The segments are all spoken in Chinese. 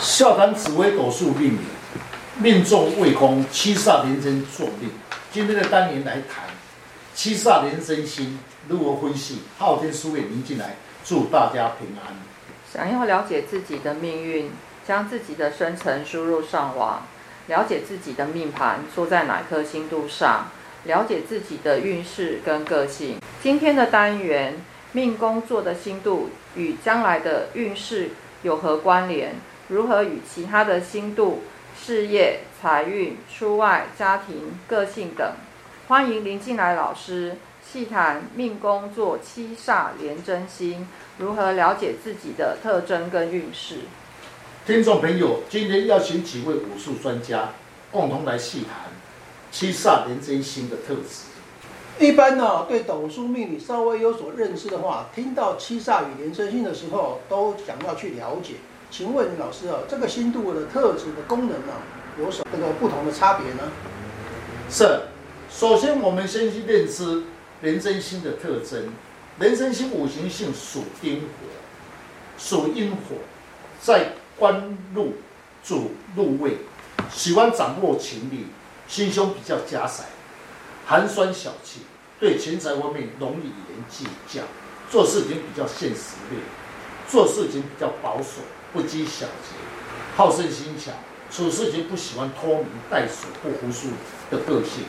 笑谈紫微斗数命理，命中未空，七煞连针坐命。今天的单元来谈七煞连针星如何分析。昊天书院您进来，祝大家平安。想要了解自己的命运，将自己的生辰输入上网，了解自己的命盘坐在哪颗星度上，了解自己的运势跟个性。今天的单元，命宫坐的星度与将来的运势有何关联？如何与其他的星度、事业、财运、出外、家庭、个性等？欢迎林进来老师细谈命宫坐七煞连真星，如何了解自己的特征跟运势？听众朋友，今天邀请几位武术专家共同来细谈七煞连真星的特质。一般呢，对斗数命理稍微有所认识的话，听到七煞与连真星的时候，都想要去了解。请问老师啊，这个星度的特质的功能呢，有什么个不同的差别呢？是，首先我们先去认知人真心的特征。人真心五行性属丁火，属阴火，在官禄主禄位，喜欢掌握权力，心胸比较狭窄，寒酸小气，对钱财方面容易与人。计较，做事情比较现实面，做事情比较保守。不拘小节，好胜心强，处事情不喜欢拖泥带水、不服输的个性。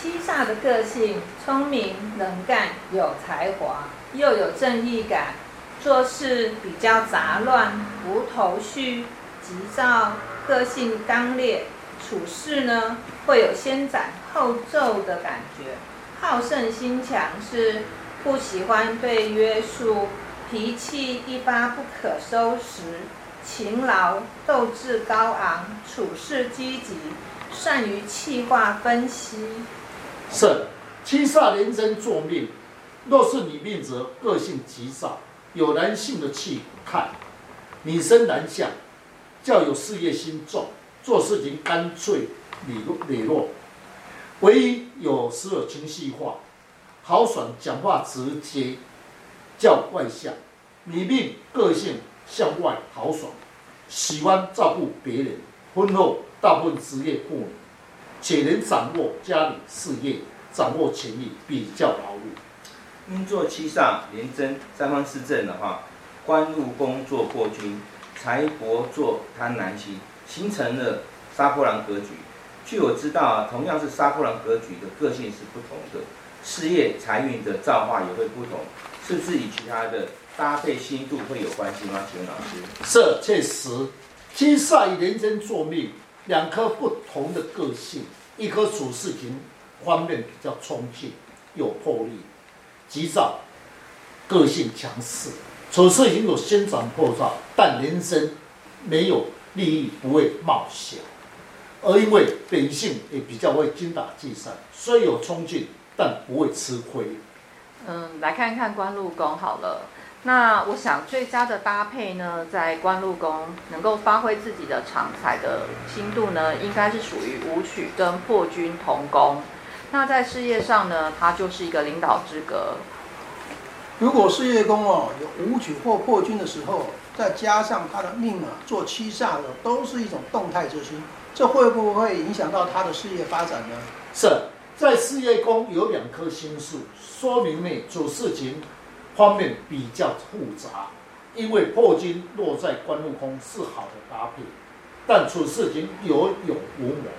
七煞的个性聪明、能干、有才华，又有正义感，做事比较杂乱、无头绪、急躁，个性刚烈，处事呢会有先斩后奏的感觉。好胜心强是不喜欢被约束。脾气一发不可收拾，勤劳、斗志高昂，处事积极，善于气化分析。是七煞连针坐命，若是女命则个性急躁，有男性的气看；女生男相，较有事业心重，做事情干脆利落利落。唯一有时有情绪化，豪爽，讲话直接。较外向，女命个性向外豪爽，喜欢照顾别人。婚后大部分职业妇女，且能掌握家里事业，掌握权力，比较劳碌。因坐七煞连针三方四正的话，官禄宫做破军，财帛做贪婪星，形成了杀破狼格局。据我知道啊，同样是杀破狼格局的个性是不同的，事业财运的造化也会不同。是不是与其他的搭配星度会有关系吗？请问老师。是，确实，金煞与人生作命，两颗不同的个性，一颗处事情方面比较冲劲、有魄力、急躁，个性强势，处事情有先斩后奏，但人生没有利益，不会冒险，而因为本性也比较会精打细算，虽有冲劲，但不会吃亏。嗯，来看看官禄宫好了。那我想最佳的搭配呢，在官禄宫能够发挥自己的长才的星度呢，应该是属于武曲跟破军同宫。那在事业上呢，它就是一个领导之格。如果事业宫哦有武曲或破军的时候，再加上他的命啊做七煞的，都是一种动态之星，这会不会影响到他的事业发展呢？是。在事业宫有两颗星宿，说明呢，做事情方面比较复杂。因为破军落在官禄宫是好的搭配，但处事情有勇无谋，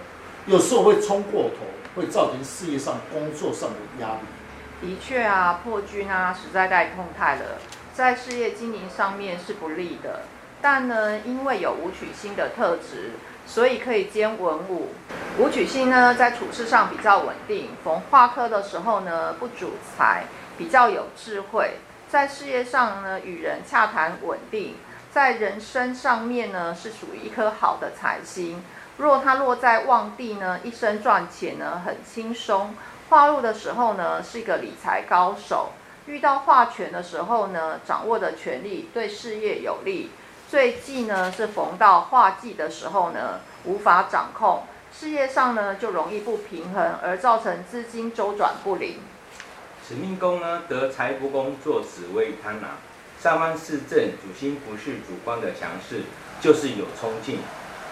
有时候会冲过头，会造成事业上、工作上的压力。的确啊，破军啊实在太动态了，在事业经营上面是不利的。但呢，因为有武曲星的特质。所以可以兼文武，武曲星呢，在处事上比较稳定。逢化科的时候呢，不主财，比较有智慧。在事业上呢，与人洽谈稳定。在人生上面呢，是属于一颗好的财星。若它落在旺地呢，一生赚钱呢很轻松。化禄的时候呢，是一个理财高手。遇到化权的时候呢，掌握的权力对事业有利。最忌呢是逢到化忌的时候呢，无法掌控，事业上呢就容易不平衡，而造成资金周转不灵。使命宫呢得财帛宫坐紫微贪狼，上方四正主星不是主观的强势，就是有冲劲。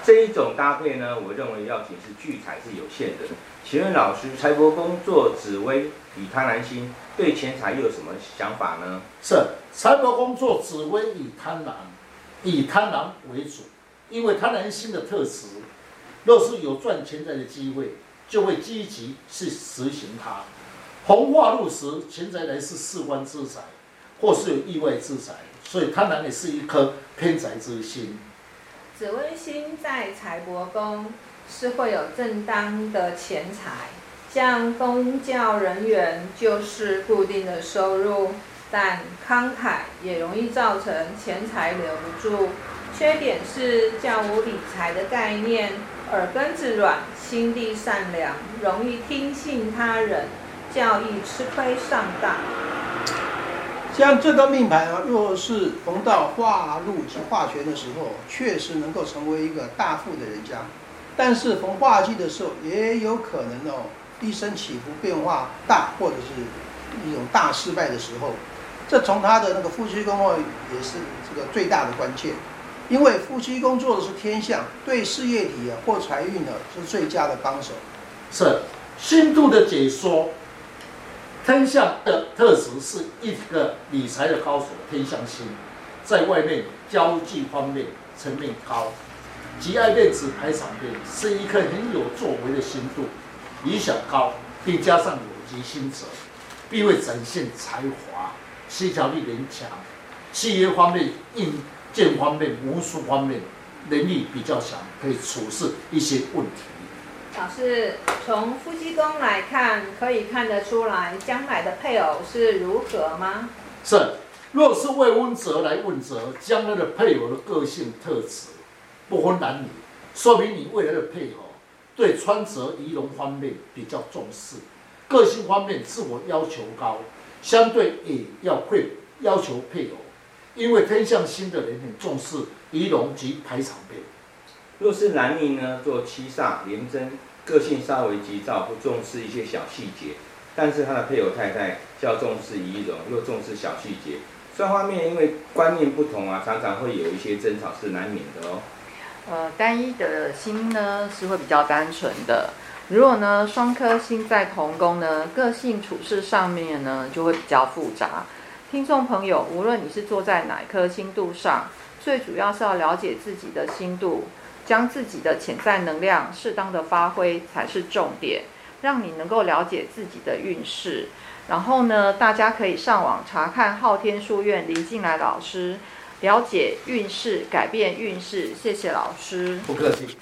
这一种搭配呢，我认为要紧是聚财是有限的。请问老师，财帛宫坐紫微与贪婪星，对钱财又有什么想法呢？是财帛宫坐紫微与贪婪，以贪婪为主，因为贪婪星的特质，若是有赚钱财的机会，就会积极去实行它。红化禄时，钱财来是四官之财，或是有意外之财，所以贪狼也是一颗偏财之心。紫微星在财帛宫是会有正当的钱财，像宗教人员就是固定的收入，但慷慨也容易造成钱财留不住。缺点是较无理财的概念，耳根子软，心地善良，容易听信他人，较易吃亏上当。像这个命盘啊，若是逢到化禄及化权的时候，确实能够成为一个大富的人家。但是逢化忌的时候，也有可能哦，一生起伏变化大，或者是一种大失败的时候。这从他的那个夫妻宫哦，也是这个最大的关键。因为夫妻宫坐的是天相，对事业体啊或财运呢是最佳的帮手。是星度的解说。天相的特质是一个理财的高手，天相星，在外面交际方面层面高，极爱面子排场面，是一颗很有作为的星度，理想高，并加上有吉星者，必会展现才华，协调力连强，企业方面、应件方面、无术方面能力比较强，可以处事一些问题。老师，从夫妻宫来看，可以看得出来将来的配偶是如何吗？是，若是为温泽来问责，将来的配偶的个性特质不分男女，说明你未来的配偶对穿着仪容方面比较重视，个性方面自我要求高，相对也要会要求配偶，因为天象星的人很重视仪容及排场面。若是男命呢，做七煞廉贞，个性稍微急躁，不重视一些小细节，但是他的配偶太太较重视仪容，又重视小细节，双方面因为观念不同啊，常常会有一些争吵，是难免的哦。呃，单一的心呢是会比较单纯的，如果呢双颗星在同宫呢，个性处事上面呢就会比较复杂。听众朋友，无论你是坐在哪一颗星度上，最主要是要了解自己的星度。将自己的潜在能量适当的发挥才是重点，让你能够了解自己的运势。然后呢，大家可以上网查看昊天书院林进来老师，了解运势，改变运势。谢谢老师。不客气。